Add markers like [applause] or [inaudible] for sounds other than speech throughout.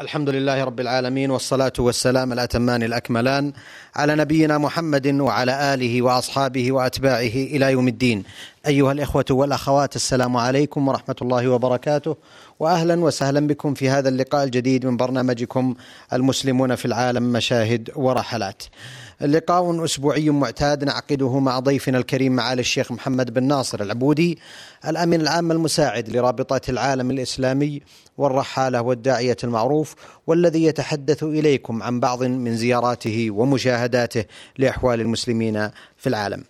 الحمد لله رب العالمين والصلاة والسلام الأتمان الأكملان على نبينا محمد وعلى آله وأصحابه وأتباعه إلى يوم الدين. أيها الإخوة والأخوات السلام عليكم ورحمة الله وبركاته. وأهلا وسهلا بكم في هذا اللقاء الجديد من برنامجكم المسلمون في العالم مشاهد ورحلات. لقاء أسبوعي معتاد نعقده مع ضيفنا الكريم معالي الشيخ محمد بن ناصر العبودي الأمين العام المساعد لرابطة العالم الإسلامي والرحالة والداعية المعروف والذي يتحدث إليكم عن بعض من زياراته ومشاهداته لأحوال المسلمين في العالم.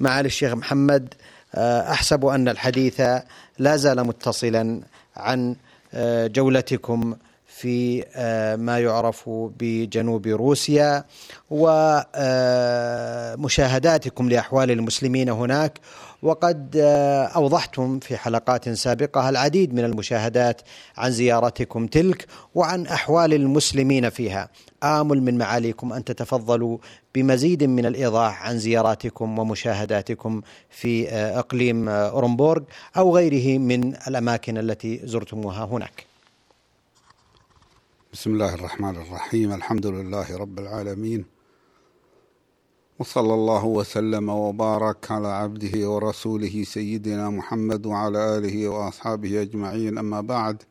معالي الشيخ محمد أحسب أن الحديث لا زال متصلا عن جولتكم في ما يعرف بجنوب روسيا ومشاهداتكم لأحوال المسلمين هناك وقد أوضحتم في حلقات سابقة العديد من المشاهدات عن زيارتكم تلك وعن أحوال المسلمين فيها. آمل من معاليكم أن تتفضلوا بمزيد من الإيضاح عن زياراتكم ومشاهداتكم في إقليم أورنبورغ أو غيره من الأماكن التي زرتموها هناك. بسم الله الرحمن الرحيم. الحمد لله رب العالمين. وصلى الله وسلم وبارك على عبده ورسوله سيدنا محمد وعلى آله وأصحابه أجمعين. أما بعد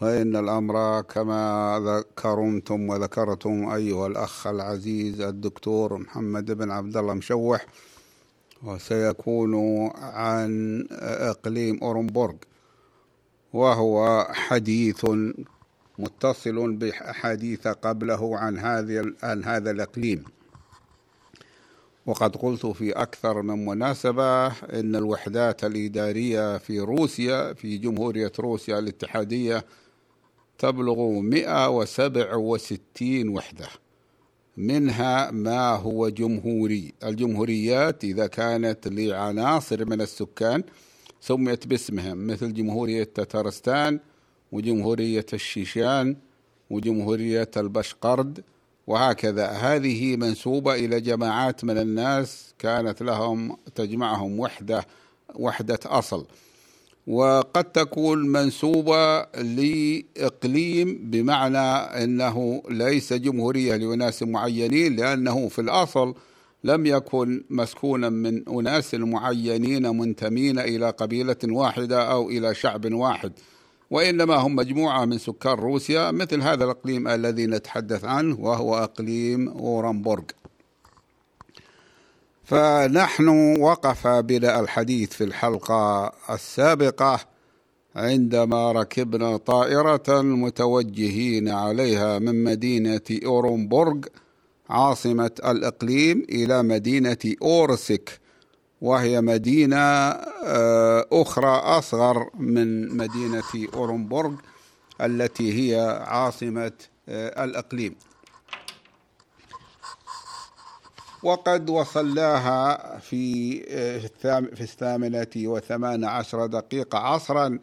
فإن الأمر كما ذكرتم وذكرتم أيها الأخ العزيز الدكتور محمد بن عبد الله مشوح وسيكون عن إقليم أورنبورغ وهو حديث متصل بأحاديث قبله عن هذا عن هذا الإقليم. وقد قلت في أكثر من مناسبة أن الوحدات الإدارية في روسيا في جمهورية روسيا الاتحادية تبلغ 167 وحدة. منها ما هو جمهوري. الجمهوريات إذا كانت لعناصر من السكان سميت باسمهم مثل جمهورية تتارستان وجمهورية الشيشان وجمهورية البشقرد وهكذا. هذه منسوبة إلى جماعات من الناس كانت لهم تجمعهم وحدة وحدة أصل. وقد تكون منسوبة لإقليم بمعنى أنه ليس جمهورية لأناس معينين لأنه في الأصل لم يكن مسكونا من أناس معينين منتمين إلى قبيلة واحدة أو إلى شعب واحد. وإنما هم مجموعة من سكان روسيا مثل هذا الإقليم الذي نتحدث عنه وهو إقليم أورنبورغ. فنحن وقف بنا الحديث في الحلقة السابقة عندما ركبنا طائرة متوجهين عليها من مدينة أورنبورغ عاصمة الإقليم إلى مدينة أورسك. وهي مدينة أخرى أصغر من مدينة أورنبورغ التي هي عاصمة الإقليم. وقد وصلناها في في الثامنة وثمان عشر دقيقة عصرا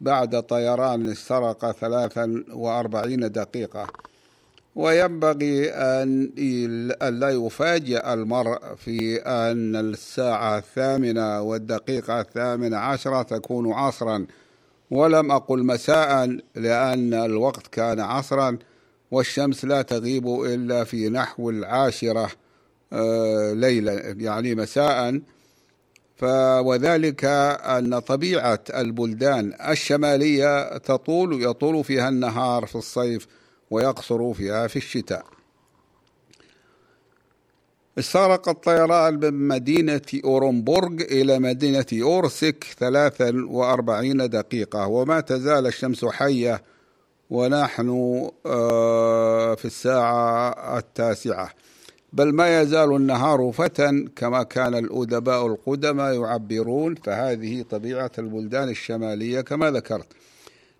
بعد طيران استرق ثلاثا وأربعين دقيقة. وينبغي أن لا يفاجأ المرء في أن الساعة الثامنة والدقيقة الثامنة عشرة تكون عصرا. ولم أقل مساء لأن الوقت كان عصرا والشمس لا تغيب إلا في نحو العاشرة ليلا يعني مساء. وذلك أن طبيعة البلدان الشمالية تطول يطول فيها النهار في الصيف ويقصر فيها في الشتاء. استغرق الطيران من مدينة أورنبورغ إلى مدينة أورسك ثلاثا وأربعين دقيقة وما تزال الشمس حية ونحن في الساعة التاسعة. بل ما يزال النهار فتى كما كان الأدباء القدماء يعبرون فهذه طبيعة البلدان الشمالية كما ذكرت.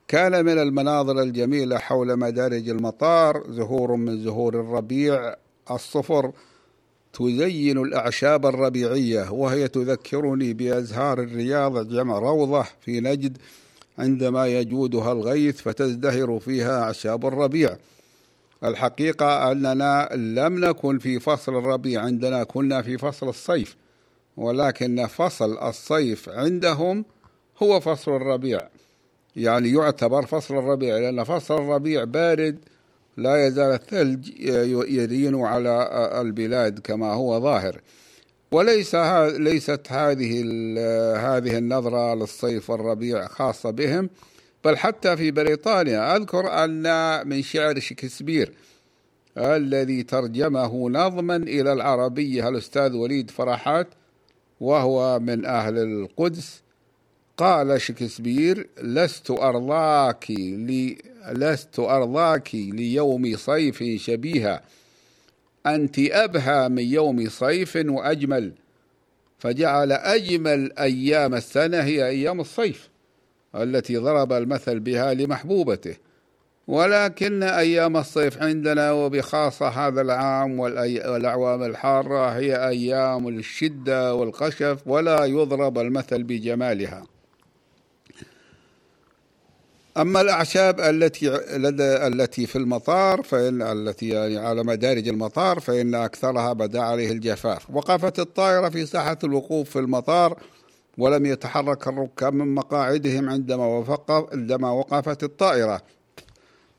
كان من المناظر الجميلة حول مدارج المطار زهور من زهور الربيع الصفر تزين الأعشاب الربيعية وهي تذكرني بأزهار الرياض جمع روضة في نجد عندما يجودها الغيث فتزدهر فيها أعشاب الربيع. الحقيقة أننا لم نكن في فصل الربيع عندنا كنا في فصل الصيف ولكن فصل الصيف عندهم هو فصل الربيع. يعني يعتبر فصل الربيع لأن فصل الربيع بارد لا يزال الثلج يلين على البلاد كما هو ظاهر. وليس ليست هذه هذه النظرة للصيف والربيع خاصة بهم بل حتى في بريطانيا. أذكر أن من شعر شكسبير الذي ترجمه نظما إلى العربية الأستاذ وليد فرحات؟ وهو من أهل القدس. قال شكسبير لست أرضاك لي لست أرضاك ليوم صيف شبيها أنت أبهى من يوم صيف وأجمل. فجعل أجمل أيام السنة هي أيام الصيف التي ضرب المثل بها لمحبوبته. ولكن أيام الصيف عندنا وبخاصة هذا العام والأعوام الحارة هي أيام الشدة والقشف ولا يضرب المثل بجمالها. أما الأعشاب التي لدى التي في المطار فإن التي يعني على مدارج المطار فإن أكثرها بدأ عليه الجفاف. وقفت الطائرة في ساحة الوقوف في المطار ولم يتحرك الركاب من مقاعدهم عندما وفق عندما وقفت الطائرة.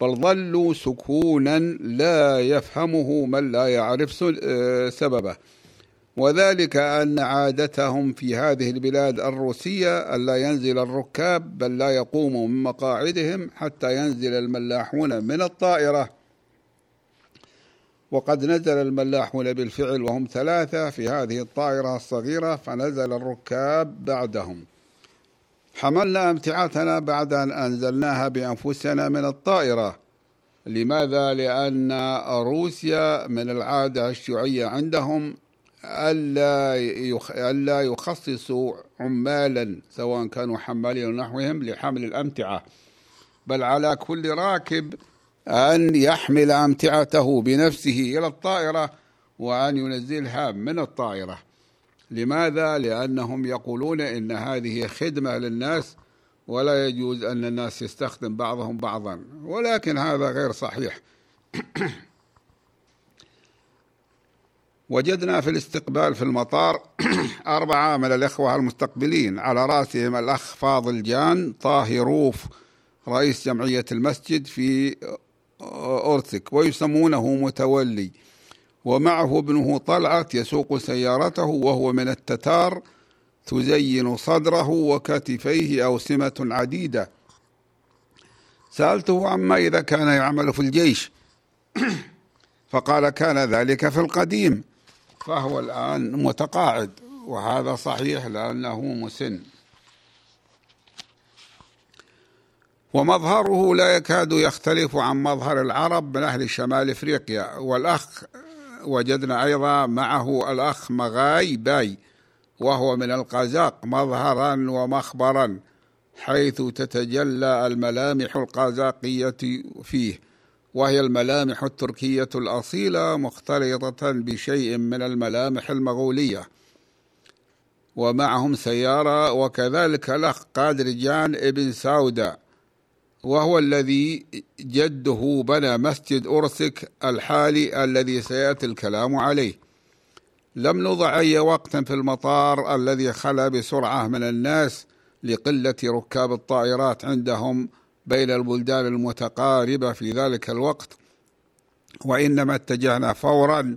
بل ظلوا سكونا لا يفهمه من لا يعرف آه، سببه. وذلك أن عادتهم في هذه البلاد الروسية ألا ينزل الركاب بل لا يقوموا من مقاعدهم حتى ينزل الملاحون من الطائرة. وقد نزل الملاحون بالفعل وهم ثلاثة في هذه الطائرة الصغيرة فنزل الركاب بعدهم. حملنا أمتعتنا بعد أن أنزلناها بأنفسنا من الطائرة. لماذا؟ لأن روسيا من العادة الشيوعية عندهم ألا يخصصوا عمالا سواء كانوا حمالين نحوهم لحمل الأمتعة. بل على كل راكب أن يحمل أمتعته بنفسه إلى الطائرة وأن ينزلها من الطائرة. لماذا؟ لأنهم يقولون إن هذه خدمة للناس ولا يجوز أن الناس يستخدم بعضهم بعضا. ولكن هذا غير صحيح. [coughs] وجدنا في الاستقبال في المطار [clears throat] أربعة من الإخوة المستقبلين. على رأسهم الأخ فاضل جان طاهروف رئيس جمعية المسجد في أورتك ويسمونه متولي. ومعه ابنه طلعت يسوق سيارته وهو من التتار تزين صدره وكتفيه أوسمة عديدة. سألته عما إذا كان يعمل في الجيش. [clears throat] فقال كان ذلك في القديم. فهو الآن متقاعد وهذا صحيح لأنه مسن. ومظهره لا يكاد يختلف عن مظهر العرب من أهل شمال إفريقيا. والأخ وجدنا أيضا معه الأخ مغاي باي وهو من القازاق مظهرا ومخبرا حيث تتجلى الملامح القازاقية فيه. وهي الملامح التركية الأصيلة مختلطة بشيء من الملامح المغولية. ومعهم سيارة وكذلك الأخ قادر جان ابن ساودا وهو الذي جده بنى مسجد أورسك الحالي الذي سيأتي الكلام عليه. لم نضع أي وقت في المطار الذي خلا بسرعة من الناس لقلة ركاب الطائرات عندهم بين البلدان المتقاربة في ذلك الوقت وإنما اتجهنا فورا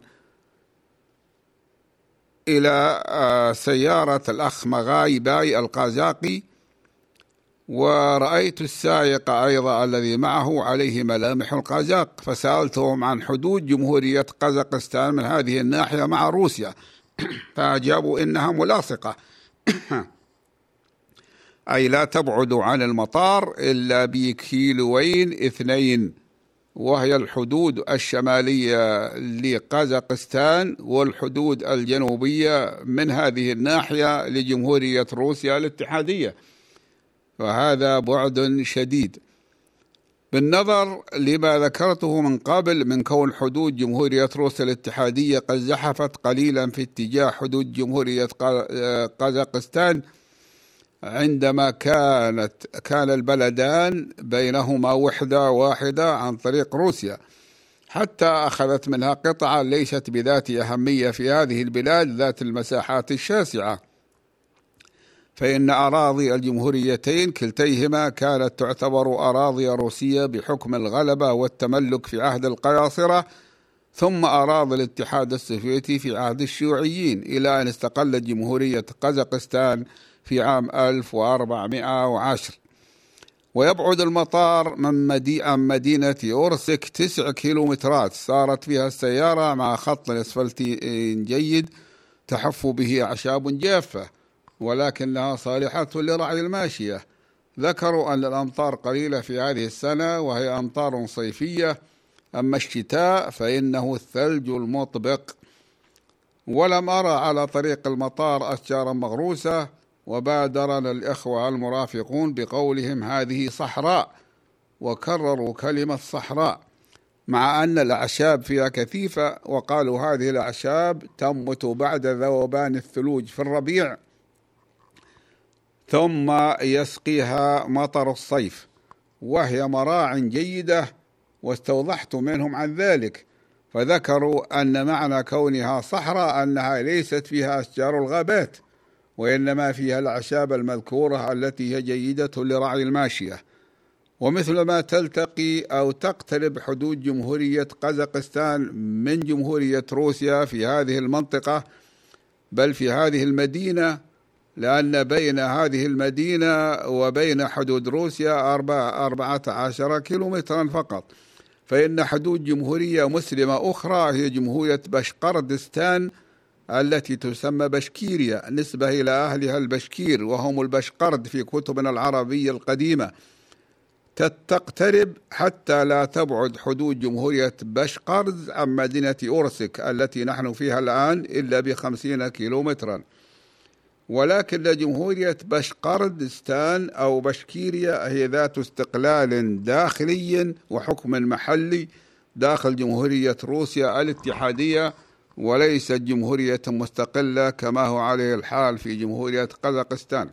إلى آه، سيارة الأخ مغاي باي القازاقي ورأيت السائق أيضا الذي معه عليه ملامح القازاق فسألتهم عن حدود جمهورية قزاقستان من هذه الناحية مع روسيا. [clears throat] فأجابوا إنها ملاصقة. [clears throat] أي لا تبعد عن المطار إلا بكيلوين اثنين وهي الحدود الشمالية لقزاقستان والحدود الجنوبية من هذه الناحية لجمهورية روسيا الاتحادية. وهذا بعد شديد. بالنظر لما ذكرته من قبل من كون حدود جمهورية روسيا الاتحادية قد زحفت قليلا في اتجاه حدود جمهورية قزاقستان عندما كانت كان البلدان بينهما وحدة واحدة عن طريق روسيا حتى أخذت منها قطعة ليست بذات أهمية في هذه البلاد ذات المساحات الشاسعة. فإن أراضي الجمهوريتين كلتيهما كانت تعتبر أراضي روسية بحكم الغلبة والتملك في عهد القياصرة ثم أراضي الاتحاد السوفيتي في عهد الشيوعيين إلى أن استقلت جمهورية قزاقستان في عام 1410 ويبعد المطار من مدينة أورسك تسع كيلومترات. صارت فيها السيارة مع خط أسفلتي جيد تحف به أعشاب جافة ولكنها صالحة لرعي الماشية. ذكروا أن الأمطار قليلة في هذه السنة وهي أمطار صيفية. أما الشتاء فإنه الثلج المطبق. ولم أرى على طريق المطار أشجارا مغروسة وبادرنا الإخوة المرافقون بقولهم هذه صحراء وكرروا كلمة صحراء مع أن الأعشاب فيها كثيفة وقالوا هذه الأعشاب تنبت بعد ذوبان الثلوج في الربيع. ثم يسقيها مطر الصيف وهي مراع جيدة واستوضحت منهم عن ذلك. فذكروا أن معنى كونها صحراء أنها ليست فيها أشجار الغابات. وإنما فيها الأعشاب المذكورة التي هي جيدة لرعي الماشية. ومثل ما تلتقي أو تقترب حدود جمهورية قزاقستان من جمهورية روسيا في هذه المنطقة بل في هذه المدينة لأن بين هذه المدينة وبين حدود روسيا أربعة عشر كيلومترا فقط. فإن حدود جمهورية مسلمة أخرى هي جمهورية بشقردستان التي تسمى بشكيريا نسبة إلى أهلها البشكير وهم البشقرد في كتبنا العربية القديمة. تقترب حتى لا تبعد حدود جمهورية بشقرد عن مدينة أورسك التي نحن فيها الآن إلا بخمسين كيلومترا. ولكن جمهورية بشقردستان أو بشكيريا هي ذات استقلال داخلي وحكم محلي داخل جمهورية روسيا الاتحادية وليست جمهورية مستقلة كما هو عليه الحال في جمهورية قزاقستان.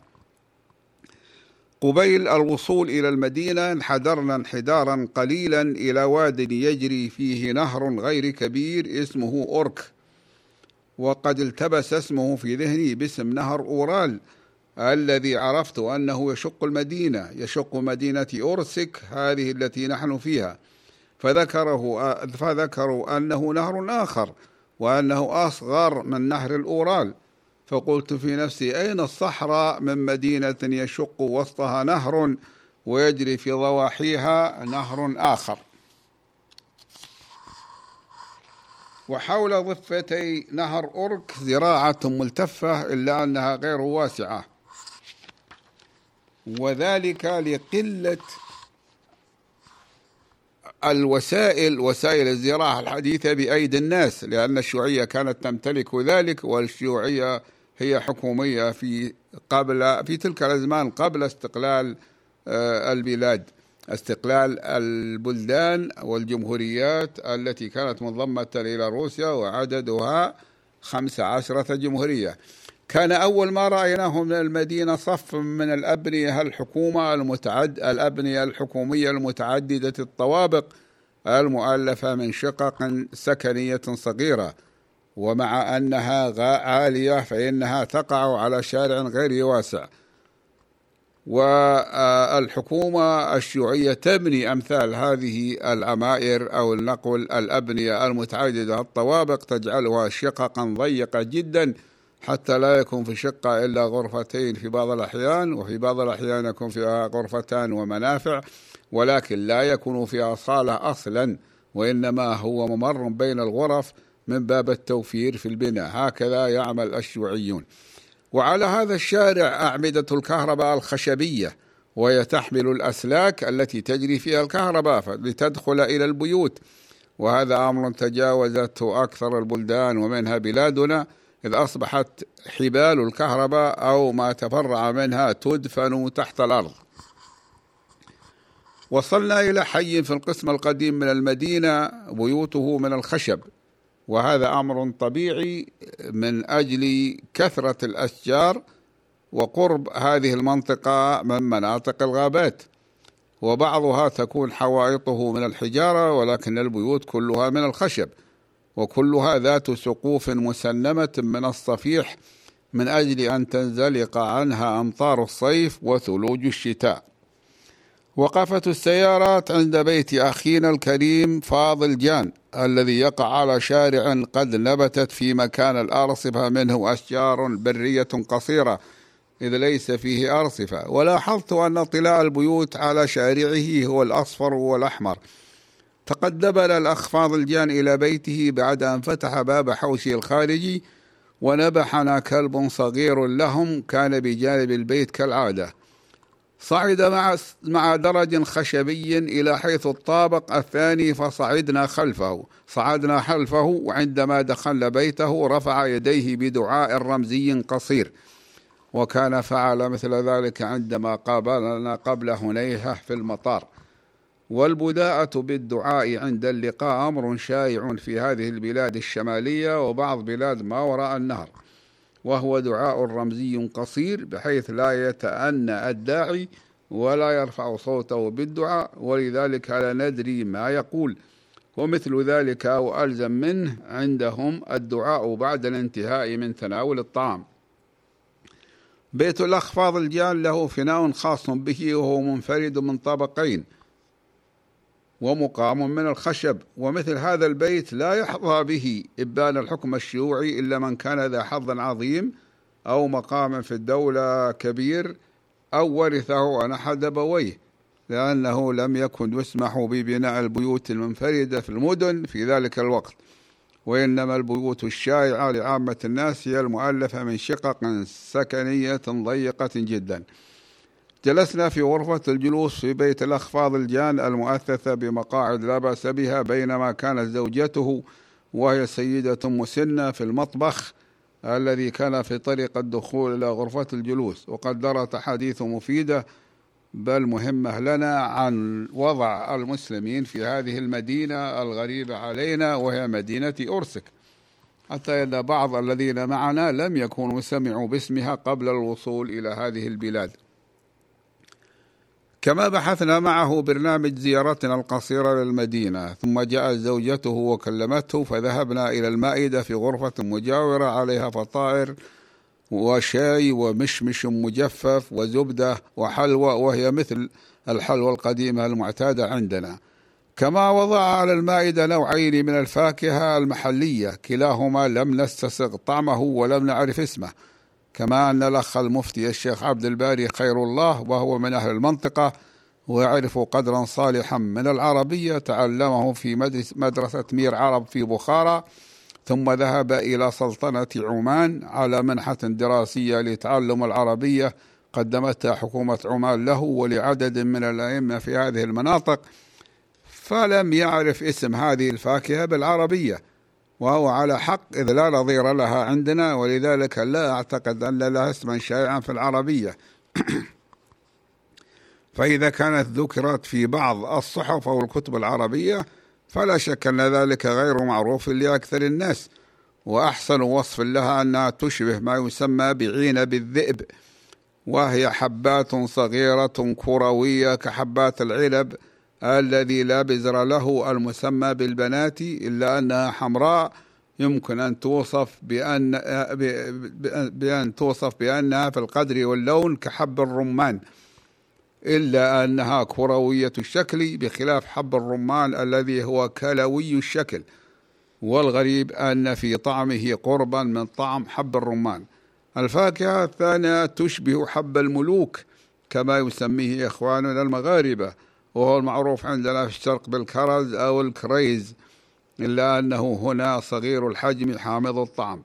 قبيل الوصول إلى المدينة انحدرنا انحدارا قليلا إلى واد يجري فيه نهر غير كبير اسمه أورك وقد التبس اسمه في ذهني باسم نهر أورال الذي عرفت أنه يشق المدينة يشق مدينة أورسك هذه التي نحن فيها. فذكره فذكروا أنه نهر آخر وأنه أصغر من نهر الأورال. فقلت في نفسي أين الصحراء من مدينة يشق وسطها نهر ويجري في ضواحيها نهر آخر؟ وحول ضفتي نهر أورك زراعة ملتفة إلا أنها غير واسعة. وذلك لقلة الوسائل وسائل الزراعة الحديثة بأيدي الناس لأن الشيوعية كانت تمتلك ذلك والشيوعية هي حكومية في قبل في تلك الأزمان قبل استقلال آه، البلاد. استقلال البلدان والجمهوريات التي كانت منضمة إلى روسيا وعددها خمس عشرة جمهورية. كان أول ما رأيناه من المدينة صف من الأبنية الحكومة المتعد الأبنية الحكومية المتعددة الطوابق المؤلفة من شقق سكنية صغيرة. ومع أنها عالية فإنها تقع على شارع غير واسع. والحكومة الشيوعية تبني أمثال هذه العمائر أو النقل الأبنية المتعددة الطوابق تجعلها شققا ضيقة جدا. حتى لا يكون في شقة إلا غرفتين في بعض الأحيان وفي بعض الأحيان يكون فيها غرفتان ومنافع ولكن لا يكون فيها صالة أصلا وإنما هو ممر بين الغرف من باب التوفير في البناء. هكذا يعمل الشيوعيون وعلى هذا الشارع أعمدة الكهرباء الخشبية وهي تحمل الأسلاك التي تجري فيها الكهرباء لتدخل إلى البيوت. وهذا أمر تجاوزته أكثر البلدان ومنها بلادنا إذ أصبحت حبال الكهرباء أو ما تفرع منها تدفن تحت الأرض. وصلنا إلى حي في القسم القديم من المدينة بيوته من الخشب. وهذا أمر طبيعي من أجل كثرة الأشجار وقرب هذه المنطقة من مناطق الغابات. وبعضها تكون حوائطه من الحجارة ولكن البيوت كلها من الخشب. وكلها ذات سقوف مسنمة من الصفيح من أجل أن تنزلق عنها أمطار الصيف وثلوج الشتاء. وقفت السيارات عند بيت أخينا الكريم فاضل جان الذي يقع على شارع قد نبتت في مكان الأرصفة منه أشجار برية قصيرة إذ ليس فيه أرصفة. ولاحظت أن طلاء البيوت على شارعه هو الأصفر والأحمر. تقدمنا الأخ فاضل جان إلى بيته بعد أن فتح باب حوشه الخارجي ونبحنا كلب صغير لهم كان بجانب البيت كالعادة. صعد مع مع درج خشبي إلى حيث الطابق الثاني فصعدنا خلفه. صعدنا خلفه وعندما دخل بيته رفع يديه بدعاء رمزي قصير. وكان فعل مثل ذلك عندما قابلنا قبل هنيهة في المطار. والبداءة بالدعاء عند اللقاء أمر شائع في هذه البلاد الشمالية وبعض بلاد ما وراء النهر وهو دعاء رمزي قصير بحيث لا يتأنى الداعي ولا يرفع صوته بالدعاء ولذلك لا ندري ما يقول؟ ومثل ذلك أو ألزم منه عندهم الدعاء بعد الانتهاء من تناول الطعام. بيت الأخ فاضل جان له فناء خاص به وهو منفرد من طابقين ومقام من الخشب ومثل هذا البيت لا يحظى به إبان الحكم الشيوعي إلا من كان ذا حظ عظيم أو مقام في الدولة كبير أو ورثه عن أحد أبويه لأنه لم يكن يسمح ببناء البيوت المنفردة في المدن في ذلك الوقت وإنما البيوت الشائعة لعامة الناس هي المؤلفة من شقق سكنية ضيقة جداً. جلسنا في غرفة الجلوس في بيت الأخ فاضل جان المؤثثة بمقاعد لا بأس بها بينما كانت زوجته وهي سيدة مسنة في المطبخ الذي كان في طريق الدخول إلى غرفة الجلوس. وقد درت أحاديث مفيدة بل مهمة لنا عن وضع المسلمين في هذه المدينة الغريبة علينا وهي مدينة أرسك حتى أن بعض الذين معنا لم يكونوا سمعوا باسمها قبل الوصول إلى هذه البلاد. كما بحثنا معه برنامج زيارتنا القصيرة للمدينة ثم جاءت زوجته وكلمته فذهبنا إلى المائدة في غرفة مجاورة عليها فطائر وشاي ومشمش مجفف وزبدة وحلوى وهي مثل الحلوى القديمة المعتادة عندنا. كما وضع على المائدة نوعين من الفاكهة المحلية كلاهما لم نستسغ طعمه ولم نعرف اسمه. كما أن الأخ المفتي الشيخ عبد الباري خير الله وهو من أهل المنطقة ويعرف قدرا صالحا من العربية تعلمه في مدرسة مير عرب في بخارى ثم ذهب إلى سلطنة عمان على منحة دراسية لتعلم العربية. قدمتها حكومة عمان له ولعدد من الأئمة في هذه المناطق فلم يعرف اسم هذه الفاكهة بالعربية. وهو على حق إذ لا نظير لها عندنا ولذلك لا أعتقد أن لها اسما شائعا في العربية. [clears throat] فإذا كانت ذكرت في بعض الصحف أو الكتب العربية فلا شك أن ذلك غير معروف لأكثر الناس. وأحسن وصف لها أنها تشبه ما يسمى بعنب الذئب. وهي حبات صغيرة كروية كحبات العنب. الذي لا بزر له المسمى بالبنات إلا أنها حمراء. يمكن أن توصف بأن بأن توصف بأنها في القدر واللون كحب الرمان إلا أنها كروية الشكل بخلاف حب الرمان الذي هو كلوي الشكل. والغريب أن في طعمه قربا من طعم حب الرمان. الفاكهة الثانية تشبه حب الملوك كما يسميه إخواننا المغاربة. وهو المعروف عندنا في الشرق بالكرز أو الكريز إلا أنه هنا صغير الحجم حامض الطعم.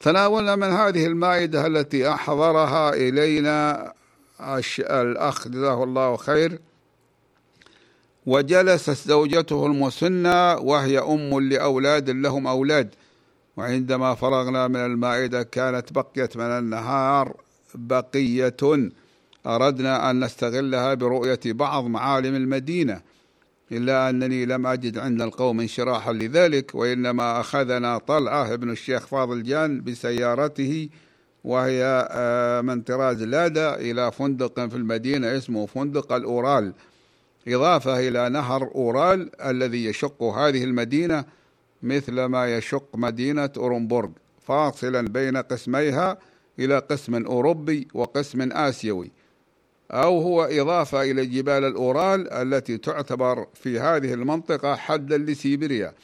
تناولنا من هذه المائدة التي أحضرها إلينا الأخ جزاه الله خير. وجلست زوجته المسنة وهي أم لأولاد لهم أولاد. وعندما فرغنا من المائدة كانت بقيت من النهار بقية. أردنا أن نستغلها برؤية بعض معالم المدينة إلا أنني لم أجد عند القوم انشراحا لذلك وإنما أخذنا طلعة ابن الشيخ فاضل جان بسيارته وهي آه، من طراز لادا إلى فندق في المدينة اسمه فندق الأورال. إضافة إلى نهر أورال الذي يشق هذه المدينة مثل ما يشق مدينة أورنبورغ فاصلا بين قسميها إلى قسم أوروبي وقسم آسيوي. أو هو إضافة إلى جبال الأورال التي تعتبر في هذه المنطقة حدا لسيبيريا.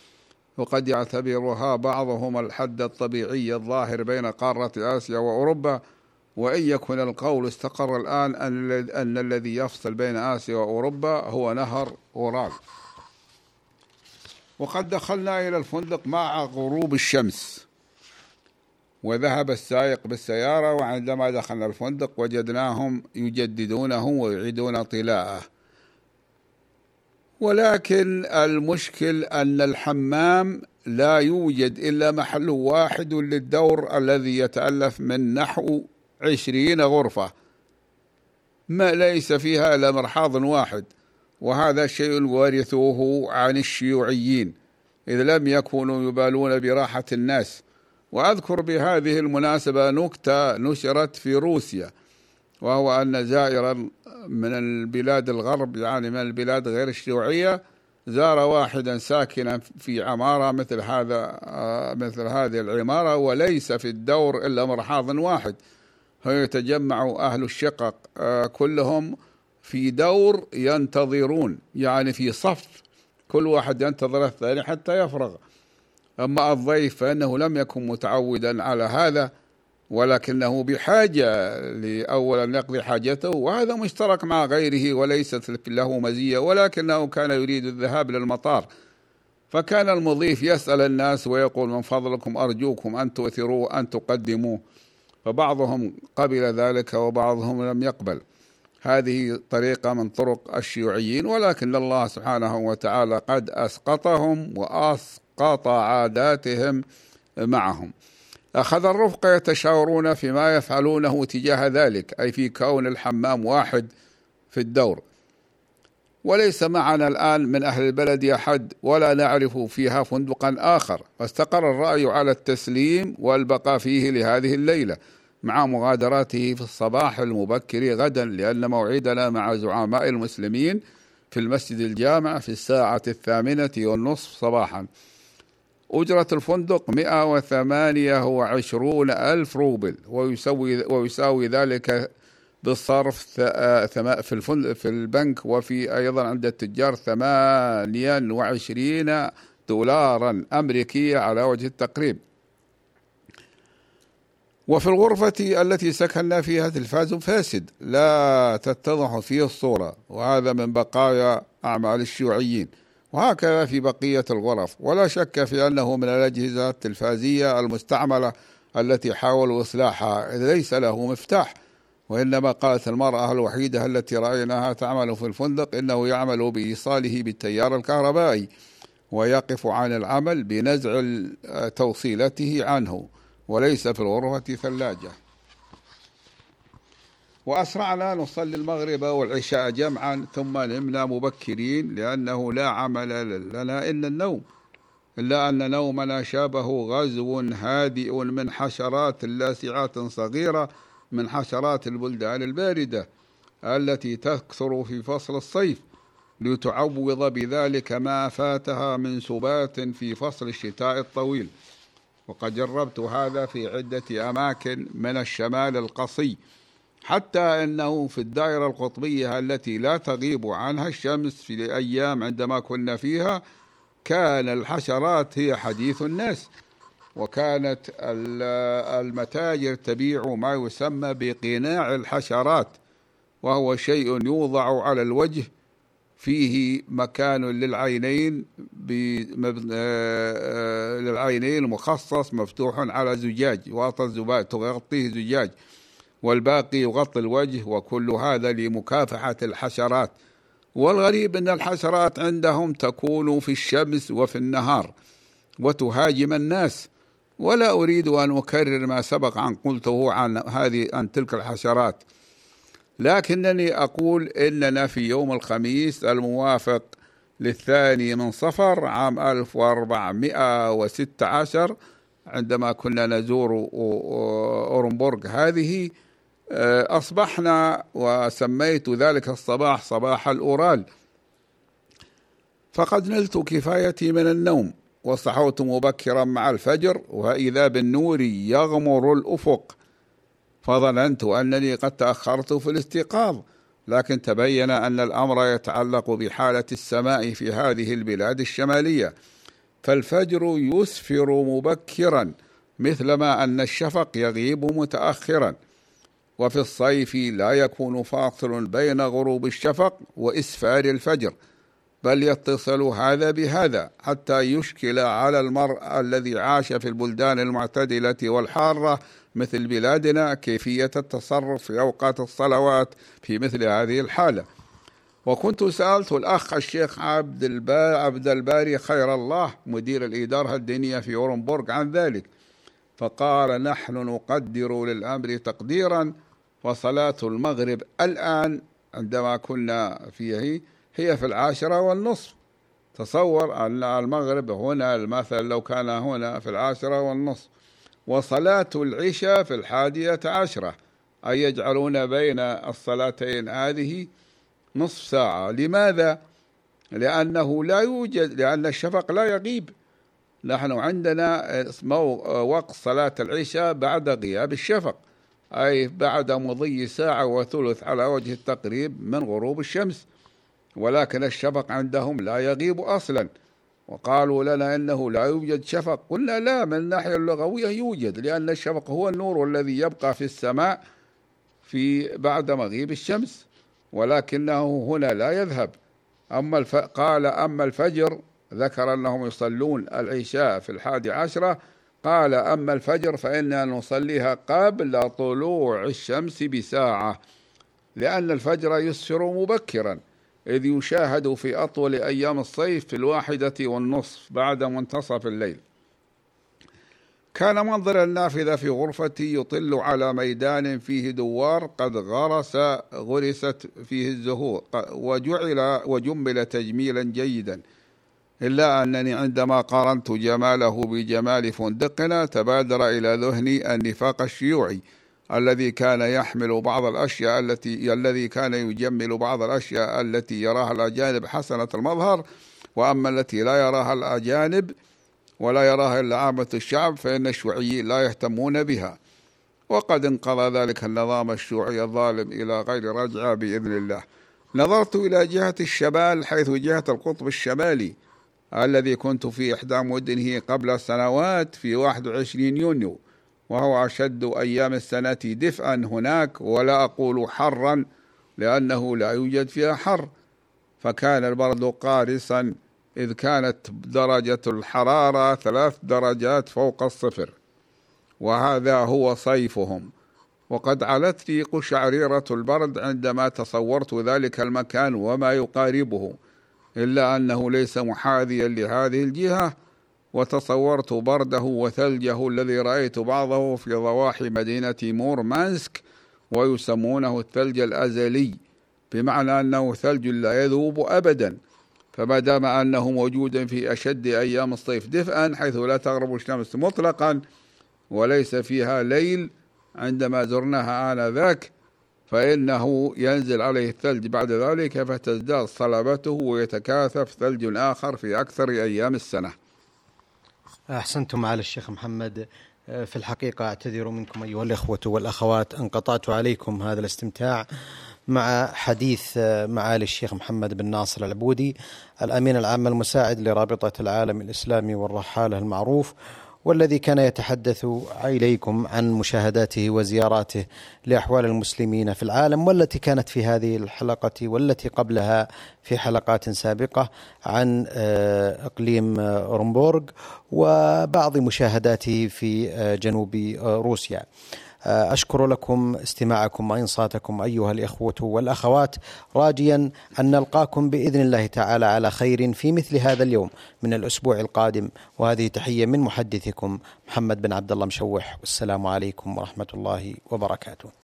وقد يعتبرها بعضهم الحد الطبيعي الظاهر بين قارة آسيا وأوروبا. وإن يكن القول استقر الآن أن الذي يفصل بين آسيا وأوروبا هو نهر أورال. وقد دخلنا إلى الفندق مع غروب الشمس. وذهب السائق بالسيارة وعندما دخلنا الفندق وجدناهم يجددونه ويعيدون طلاءه ولكن المشكل أن الحمام لا يوجد إلا محل واحد للدور الذي يتألف من نحو عشرين غرفة. ما ليس فيها إلا مرحاض واحد وهذا شيء ورثوه عن الشيوعيين إذ لم يكونوا يبالون براحة الناس. وأذكر بهذه المناسبة نكتة نشرت في روسيا وهو أن زائرا من البلاد الغرب يعني من البلاد غير الشيوعية زار واحدا ساكنا في عمارة مثل هذا مثل هذه العمارة وليس في الدور إلا مرحاض واحد. فيتجمع أهل الشقق كلهم في دور ينتظرون يعني في صف كل واحد ينتظر الثاني حتى يفرغ. أما الضيف فإنه لم يكن متعودا على هذا ولكنه بحاجة لأولا يقضي حاجته وهذا مشترك مع غيره وليست له مزية ولكنه كان يريد الذهاب للمطار فكان المضيف يسأل الناس ويقول من فضلكم أرجوكم أن تؤثروا أن تقدموه فبعضهم قبل ذلك وبعضهم لم يقبل. هذه طريقة من طرق الشيوعيين ولكن الله سبحانه وتعالى قد أسقطهم وأسقط عاداتهم معهم. أخذ الرفقة يتشاورون فيما يفعلونه تجاه ذلك أي في كون الحمام واحد في الدور. وليس معنا الآن من أهل البلد أحد ولا نعرف فيها فندقا آخر. فاستقر الرأي على التسليم والبقاء فيه لهذه الليلة مع مغادرته في الصباح المبكر غدا لأن موعدنا مع زعماء المسلمين في المسجد الجامع في الساعة الثامنة والنصف صباحا. أجرة الفندق 128 ألف روبل. ويسوي, ويساوي ذلك بالصرف في الفندق في البنك. وفي أيضا عند التجار 28 دولارا أمريكية على وجه التقريب. وفي الغرفة التي سكننا فيها تلفاز فاسد لا تتضح فيه الصورة. وهذا من بقايا أعمال الشيوعيين. وهكذا في بقية الغرف. ولا شك في أنه من الأجهزة التلفازية المستعملة التي حاولوا إصلاحها. إذ ليس له مفتاح وإنما قالت المرأة الوحيدة التي رأيناها تعمل في الفندق إنه يعمل بإيصاله بالتيار الكهربائي ويقف عن العمل بنزع توصيلته عنه وليس في الغرفة ثلاجة. وأسرعنا نصلي المغرب والعشاء جمعا ثم نمنا مبكرين لأنه لا عمل لنا إلا النوم. إلا أن نومنا شابه غزو هادئ من حشرات لاسعات صغيرة من حشرات البلدان الباردة التي تكثر في فصل الصيف لتعوض بذلك ما فاتها من سبات في فصل الشتاء الطويل. وقد جربت هذا في عدة أماكن من الشمال القصي. حتى أنه في الدائرة القطبية التي لا تغيب عنها الشمس في الأيام عندما كنا فيها كان الحشرات هي حديث الناس. وكانت المتاجر تبيع ما يسمى بقناع الحشرات وهو شيء يوضع على الوجه فيه مكان للعينين آه، للعينين مخصص مفتوح على زجاج واطى الزباج تغطيه زجاج. والباقي يغطي الوجه وكل هذا لمكافحة الحشرات. والغريب أن الحشرات عندهم تكون في الشمس وفي النهار وتهاجم الناس. ولا أريد أن أكرر ما سبق عن قلته عن هذه عن تلك الحشرات. لكنني أقول إننا في يوم الخميس الموافق للثاني من صفر عام 1416 عندما كنا نزور أورنبورغ. هذه أصبحنا وسميت ذلك الصباح صباح الأورال. فقد نلت كفايتي من النوم وصحوت مبكرا مع الفجر وإذا بالنور يغمر الأفق. فظننت أنني قد تأخرت في الاستيقاظ لكن تبين أن الأمر يتعلق بحالة السماء في هذه البلاد الشمالية. فالفجر يسفر مبكرا مثلما أن الشفق يغيب متأخرا. وفي الصيف لا يكون فاصل بين غروب الشفق وإسفار الفجر بل يتصل هذا بهذا حتى يشكل على المرء الذي عاش في البلدان المعتدلة والحارة مثل بلادنا كيفية التصرف في أوقات الصلوات في مثل هذه الحالة. وكنت سألت الأخ الشيخ عبد الباري, عبد الباري خير الله مدير الإدارة الدينية في أورنبورغ عن ذلك فقال نحن نقدر للأمر تقديرا وصلاة المغرب الآن عندما كنا فيه هي في العاشرة والنصف. تصور أن المغرب هنا المثل لو كان هنا في العاشرة والنصف. وصلاة العشاء في الحادية عشرة. أي يجعلون بين الصلاتين هذه نصف ساعة. لماذا؟ لأنه لا يوجد لأن الشفق لا يغيب. نحن عندنا وقت صلاة العشاء بعد غياب الشفق. أي بعد مضي ساعة وثلث على وجه التقريب من غروب الشمس. ولكن الشفق عندهم لا يغيب أصلا. وقالوا لنا إنه لا يوجد شفق. قلنا لا من الناحية اللغوية يوجد لأن الشفق هو النور الذي يبقى في السماء في بعد مغيب الشمس. ولكنه هنا لا يذهب. أما الف... قال أما الفجر ذكر أنهم يصلون العشاء في الحادي عشرة قال أما الفجر فإننا نصليها قبل طلوع الشمس بساعة لأن الفجر يسفر مبكرا إذ يشاهد في أطول أيام الصيف في الواحدة والنصف بعد منتصف الليل. كان منظر النافذة في غرفتي يطل على ميدان فيه دوار قد غرس غرست فيه الزهور وجعل وجمل تجميلا جيدا. إلا أنني عندما قارنت جماله بجمال فندقنا تبادر إلى ذهني النفاق الشيوعي الذي كان يحمل بعض الأشياء التي الذي كان يجمل بعض الأشياء التي يراها الأجانب حسنة المظهر وأما التي لا يراها الأجانب ولا يراها إلا عامة الشعب فإن الشيوعيين لا يهتمون بها. وقد انقضى ذلك النظام الشيوعي الظالم إلى غير رجعة بإذن الله. نظرت إلى جهة الشمال حيث جهة القطب الشمالي. الذي كنت في إحدى مدنه قبل سنوات في 21 يونيو وهو أشد أيام السنة دفئا هناك ولا أقول حرا لأنه لا يوجد فيها حر. فكان البرد قارسا إذ كانت درجة الحرارة ثلاث درجات فوق الصفر. وهذا هو صيفهم. وقد علت لي قشعريرة البرد عندما تصورت ذلك المكان وما يقاربه. إلا أنه ليس محاذيا لهذه الجهة وتصورت برده وثلجه الذي رأيت بعضه في ضواحي مدينة مورمانسك ويسمونه الثلج الأزلي بمعنى أنه ثلج لا يذوب أبدا. فما دام أنه موجود في أشد أيام الصيف دفئا حيث لا تغرب الشمس مطلقا وليس فيها ليل عندما زرناها آنذاك فإنه ينزل عليه الثلج بعد ذلك فتزداد صلابته ويتكاثف ثلج آخر في أكثر أيام السنة. أحسنتم معالي الشيخ محمد. في الحقيقة أعتذر منكم أيها الإخوة والأخوات أن قطعت عليكم هذا الاستمتاع مع حديث معالي الشيخ محمد بن ناصر العبودي الأمين العام المساعد لرابطة العالم الإسلامي والرحالة المعروف والذي كان يتحدث إليكم عن مشاهداته وزياراته لأحوال المسلمين في العالم والتي كانت في هذه الحلقة والتي قبلها في حلقات سابقة عن إقليم أورنبورغ وبعض مشاهداته في جنوب روسيا. أشكر لكم استماعكم وإنصاتكم أيها الإخوة والأخوات. راجيا أن نلقاكم بإذن الله تعالى على خير في مثل هذا اليوم من الأسبوع القادم. وهذه تحية من محدثكم محمد بن عبد الله مشوح. والسلام عليكم ورحمة الله وبركاته.